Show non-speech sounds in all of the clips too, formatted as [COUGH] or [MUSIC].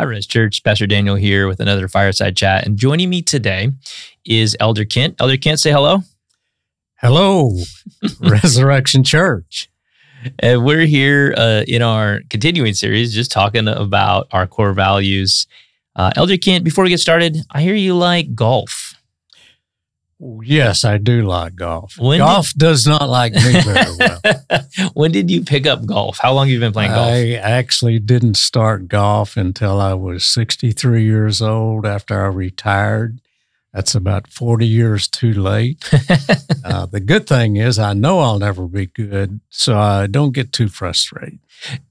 Hi, Church. Pastor Daniel here with another fireside chat. And joining me today is Elder Kent. Elder Kent, say hello. Hello, [LAUGHS] Resurrection Church. And we're here uh, in our continuing series, just talking about our core values. Uh, Elder Kent, before we get started, I hear you like golf. Yes, I do like golf. When golf did, does not like me very well. [LAUGHS] when did you pick up golf? How long have you been playing golf? I actually didn't start golf until I was 63 years old after I retired. That's about 40 years too late. [LAUGHS] uh, the good thing is, I know I'll never be good, so I don't get too frustrated.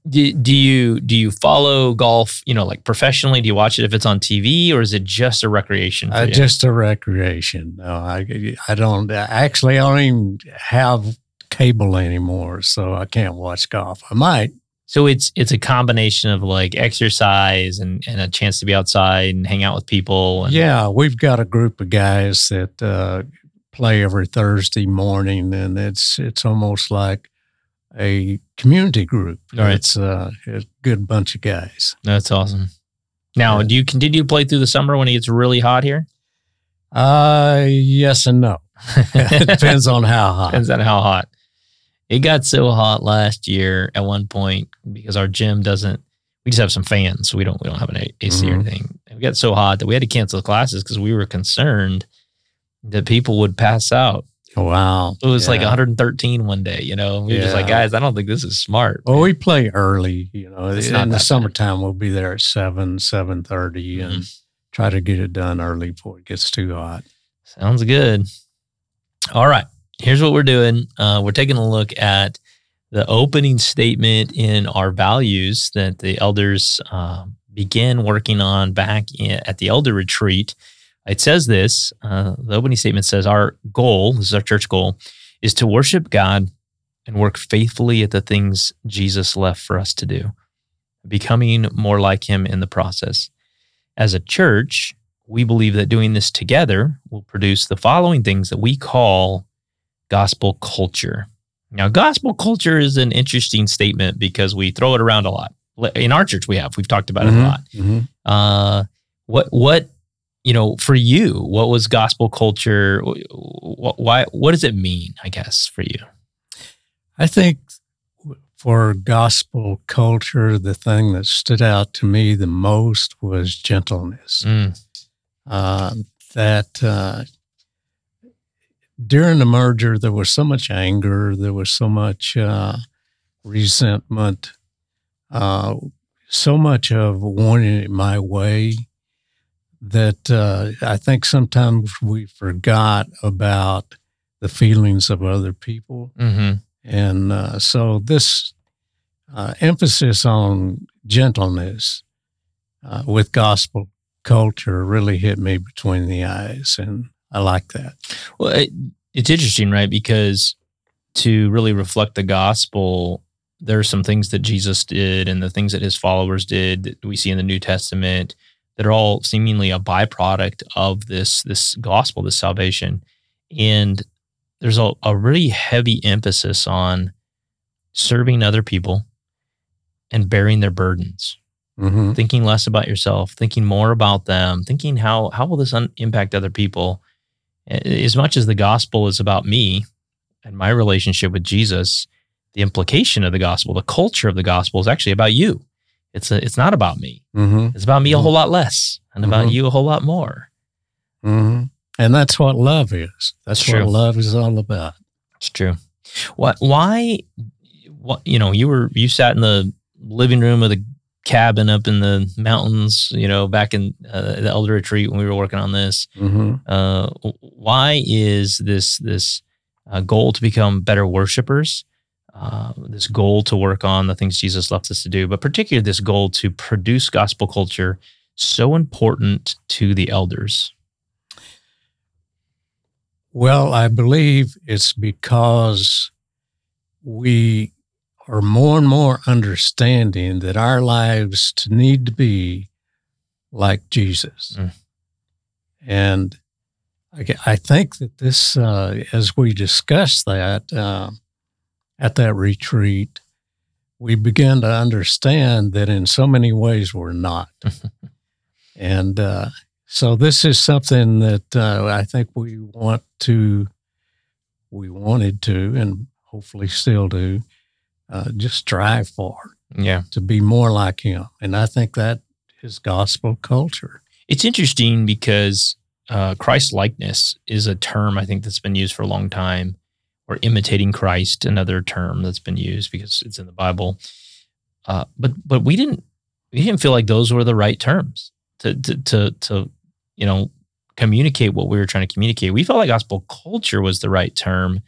Do, do you do you follow golf? You know, like professionally? Do you watch it if it's on TV, or is it just a recreation? Uh, just a recreation. No, I I don't actually. I don't even have cable anymore, so I can't watch golf. I might. So it's it's a combination of like exercise and, and a chance to be outside and hang out with people. And- yeah, we've got a group of guys that uh, play every Thursday morning, and it's it's almost like a community group. Right. It's uh, a good bunch of guys. That's awesome. Now, do you continue to play through the summer when it gets really hot here? Uh, yes and no. [LAUGHS] it depends on how hot. Depends on how hot. It got so hot last year at one point because our gym doesn't. We just have some fans, so we don't we don't have an AC mm-hmm. or anything. It got so hot that we had to cancel classes because we were concerned that people would pass out. Wow! It was yeah. like 113 one day. You know, we were just like, guys, I don't think this is smart. Well, man. we play early. You know, it's in the summertime, bad. we'll be there at seven, seven thirty, mm-hmm. and try to get it done early before it gets too hot. Sounds good. All right here's what we're doing. Uh, we're taking a look at the opening statement in our values that the elders uh, began working on back in, at the elder retreat. It says this uh, the opening statement says, Our goal, this is our church goal, is to worship God and work faithfully at the things Jesus left for us to do, becoming more like Him in the process. As a church, we believe that doing this together will produce the following things that we call gospel culture. Now, gospel culture is an interesting statement because we throw it around a lot. In our church, we have we've talked about mm-hmm, it a mm-hmm. lot. Mm-hmm. Uh, what what you know for you? What was gospel culture? What, why? What does it mean? I guess for you. I think for gospel culture, the thing that stood out to me the most was gentleness. Mm. Uh, that uh, during the merger, there was so much anger, there was so much uh, resentment, uh, so much of wanting it my way that uh, I think sometimes we forgot about the feelings of other people. Mm-hmm. And uh, so this uh, emphasis on gentleness uh, with gospel culture really hit me between the eyes. And I like that. Well, it, it's interesting, right? Because to really reflect the gospel, there are some things that Jesus did and the things that his followers did that we see in the New Testament that are all seemingly a byproduct of this this gospel, this salvation. And there's a, a really heavy emphasis on serving other people and bearing their burdens. Mm-hmm. Thinking less about yourself, thinking more about them, thinking how how will this un- impact other people, as much as the gospel is about me and my relationship with Jesus, the implication of the gospel, the culture of the gospel is actually about you. It's a, it's not about me. Mm-hmm. It's about me mm-hmm. a whole lot less and about mm-hmm. you a whole lot more. Mm-hmm. And that's what love is. That's what love is all about. It's true. What? Why? What? You know, you were you sat in the living room of the cabin up in the mountains, you know, back in uh, the elder retreat when we were working on this. Mm-hmm. Uh, why is this this uh, goal to become better worshipers? Uh, this goal to work on the things Jesus left us to do, but particularly this goal to produce gospel culture, so important to the elders. Well, I believe it's because we are more and more understanding that our lives need to be like Jesus. Mm. And I, I, think that this, uh, as we discussed that uh, at that retreat, we began to understand that in so many ways we're not. [LAUGHS] and uh, so this is something that uh, I think we want to, we wanted to, and hopefully still do, uh, just strive for. Yeah. To be more like him. And I think that is gospel culture. It's interesting because uh, Christ likeness is a term I think that's been used for a long time, or imitating Christ, another term that's been used because it's in the Bible. Uh, but but we didn't we didn't feel like those were the right terms to to to, to you know communicate what we were trying to communicate. We felt like gospel culture was the right term,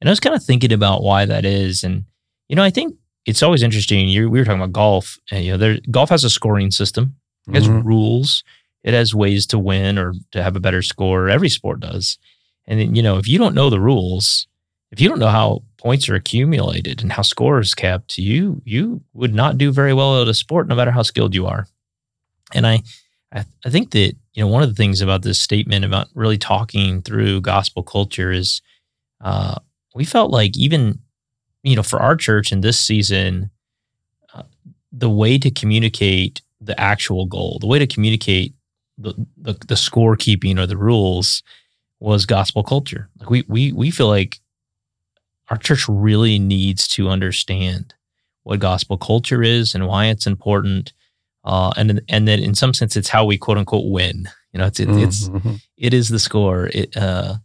and I was kind of thinking about why that is. And you know, I think it's always interesting. you we were talking about golf, and you know, there, golf has a scoring system. It has mm-hmm. rules. It has ways to win or to have a better score. Every sport does. And then, you know, if you don't know the rules, if you don't know how points are accumulated and how scores is kept, you you would not do very well at a sport, no matter how skilled you are. And I, I, I think that you know one of the things about this statement about really talking through gospel culture is, uh, we felt like even, you know, for our church in this season, uh, the way to communicate the actual goal, the way to communicate the, the, the scorekeeping or the rules was gospel culture. Like we we we feel like our church really needs to understand what gospel culture is and why it's important. Uh, and and that in some sense it's how we quote unquote win. You know, it's it, it's mm-hmm. it is the score. It, uh,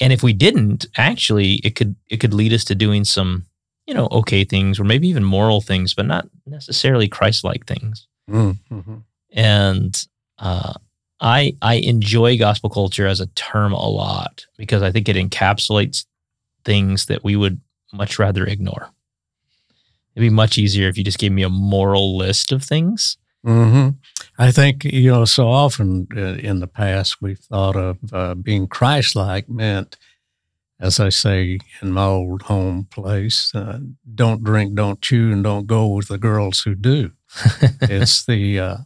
and if we didn't, actually, it could it could lead us to doing some you know okay things or maybe even moral things, but not necessarily Christ like things. Mm-hmm. And uh, I I enjoy gospel culture as a term a lot because I think it encapsulates things that we would much rather ignore. It'd be much easier if you just gave me a moral list of things. Mm-hmm. I think you know so often uh, in the past we've thought of uh, being Christ-like meant, as I say in my old home place, uh, don't drink, don't chew, and don't go with the girls who do. it's [LAUGHS] the uh,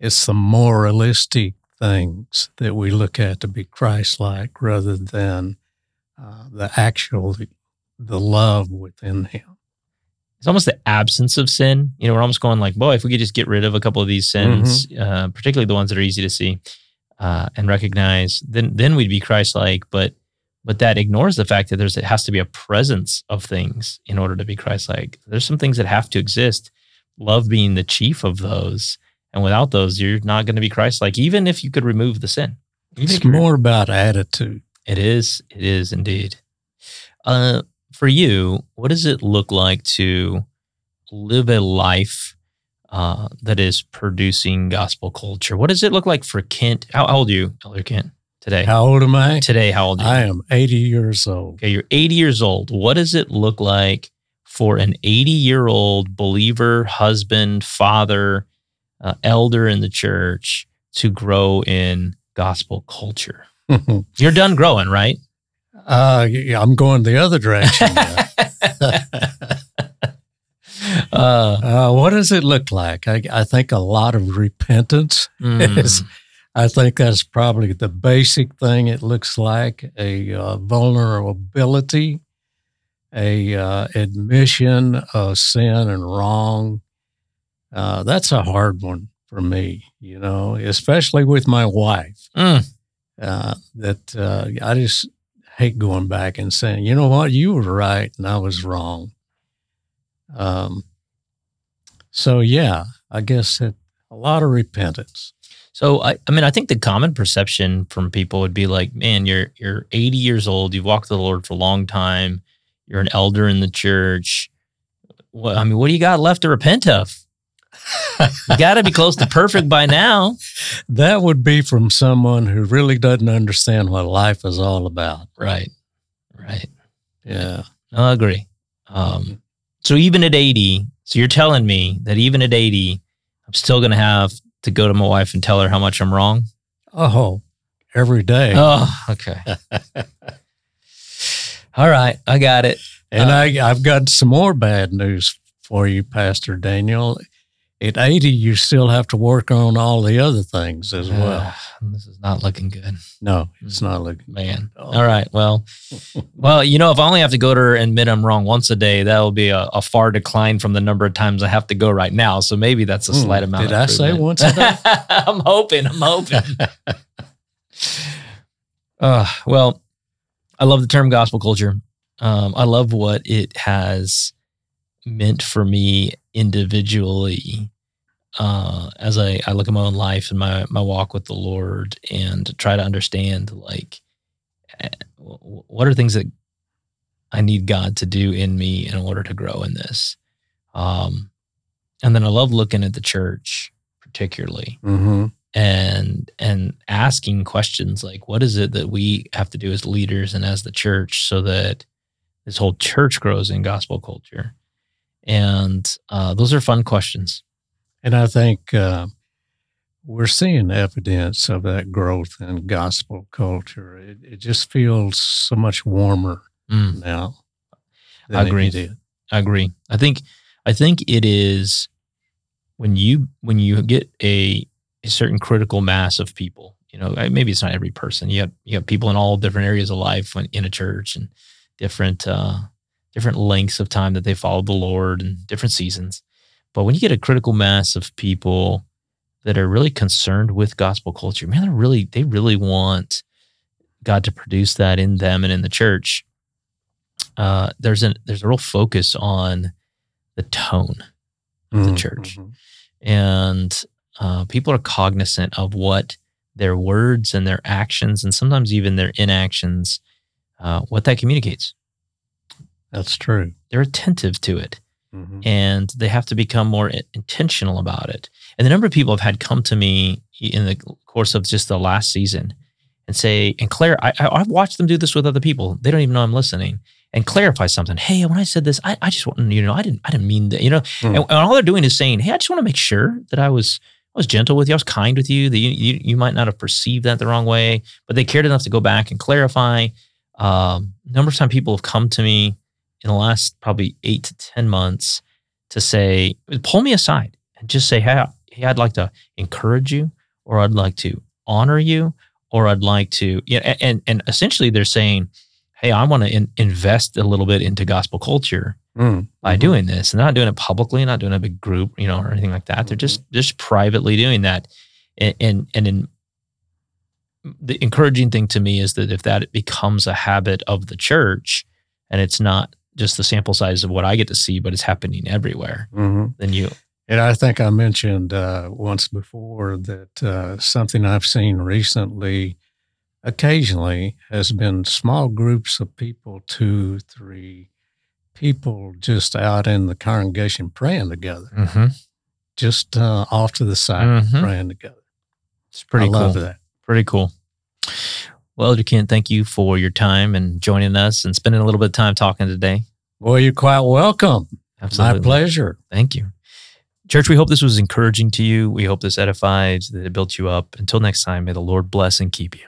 it's the moralistic things that we look at to be Christ-like rather than uh, the actual the love within Him. It's almost the absence of sin. You know, we're almost going like, boy, if we could just get rid of a couple of these sins, mm-hmm. uh, particularly the ones that are easy to see uh, and recognize, then then we'd be Christ-like. But but that ignores the fact that there's it has to be a presence of things in order to be Christ-like. There's some things that have to exist love being the chief of those. And without those, you're not going to be Christ like, even if you could remove the sin. Even it's more about attitude. It is. It is indeed. Uh, for you, what does it look like to live a life uh, that is producing gospel culture? What does it look like for Kent? How, how old are you, Elder Kent, today? How old am I? Today, how old I am 80 years old. Okay, you're 80 years old. What does it look like for an 80 year old believer, husband, father, uh, elder in the church to grow in gospel culture? [LAUGHS] You're done growing, right? Uh, yeah, I'm going the other direction. uh, [LAUGHS] uh, what does it look like? I, I think a lot of repentance mm. is. I think that's probably the basic thing. It looks like a uh, vulnerability a uh, admission of sin and wrong. Uh, that's a hard one for me, you know, especially with my wife. Mm. Uh, that uh, I just hate going back and saying, you know what, you were right and I was wrong. Um, so yeah, I guess it, a lot of repentance. So I, I mean, I think the common perception from people would be like, man, you're you're 80 years old, you've walked with the Lord for a long time, you're an elder in the church. What, I mean, what do you got left to repent of? you got to be close to perfect by now. [LAUGHS] That would be from someone who really doesn't understand what life is all about. Right. Right. Yeah. I agree. Um, so even at 80, so you're telling me that even at 80, I'm still going to have to go to my wife and tell her how much I'm wrong? Oh, every day. Oh, okay. [LAUGHS] All right, I got it. And uh, I, I've got some more bad news for you, Pastor Daniel. At 80, you still have to work on all the other things as well. This is not looking good, No, it's not looking good. man. Oh. All right. Well, [LAUGHS] well, you know, if I only have to go to her and admit I'm wrong once a day, that will be a, a far decline from the number of times I have to go right now. So maybe that's a Hmm, slight amount. did I say once a day? [LAUGHS] I'm hoping. I'm hoping. [LAUGHS] uh, well, I love the term gospel culture. Um, I love what it has meant for me individually uh, as I, I look at my own life and my, my walk with the Lord and try to understand like eh, what are things that I need God to do in me in order to grow in this. Um, and then I love looking at the church particularly hmm and and asking questions like what is it that we have to do as leaders and as the church so that this whole church grows in gospel culture and uh, those are fun questions And I think uh, we're seeing evidence of that growth in gospel culture. It, it just feels so much warmer Mm, now. I agree. I agree i think i think it is when you when you get a a certain critical mass of people you know maybe it's not every person you have you have people in all different areas of life when in a church and different uh different lengths of time that they followed the lord and different seasons. But when you get a critical mass of people that are really concerned with gospel culture man they really they really want god to produce that in them and in the church. Uh there's a there's a real focus on the tone of the Mhm, church. mhm. and uh, people are cognizant of what their words and their actions and sometimes even their inactions uh, what that communicates That's true. they're attentive to it Mhm. and they have to become more intentional about it and the number of people have had come to me in the course of just the last season and say and claire I, I, i've watched them do this with other people they don't even know i'm listening and clarify something hey when i said this i, I just want you know i didn't i didn't mean that you know Hmm. and, and all they're doing is saying, "Hey, I just want to make sure that I was I was gentle with you. I was kind with you. That you you, you might not have perceived that the wrong way, but they cared enough to go back and clarify." Um, number of time people have come to me in the last probably eight to ten months to say, pull me aside and just say, "Hey, hey, I'd like to encourage you, or I'd like to honor you, or I'd like to," yeah, and and, and essentially they're saying, "Hey, I want to in, invest a little bit into gospel culture." Mm, by mhm. doing this and they're not doing it publicly, not doing a big group, you know, or anything like that. They're just just privately doing that. And and, and in the encouraging thing to me is that if that becomes a habit of the church and it's not just the sample size of what I get to see, but it's happening everywhere, Mhm. then you And I think I mentioned uh, once before that uh, something I've seen recently, occasionally, has been small groups of people, two, three people just out in the congregation praying together, just uh, off to the side Mhm. praying together. it's pretty I cool. love that. Pretty cool. Well, Elder Kent, thank you for your time and joining us and spending a little bit of time talking today. Well, you're quite welcome. Absolutely. My pleasure. Thank you. Church, we hope this was encouraging to you. We hope this edified, that it built you up. Until next time, may the Lord bless and keep you.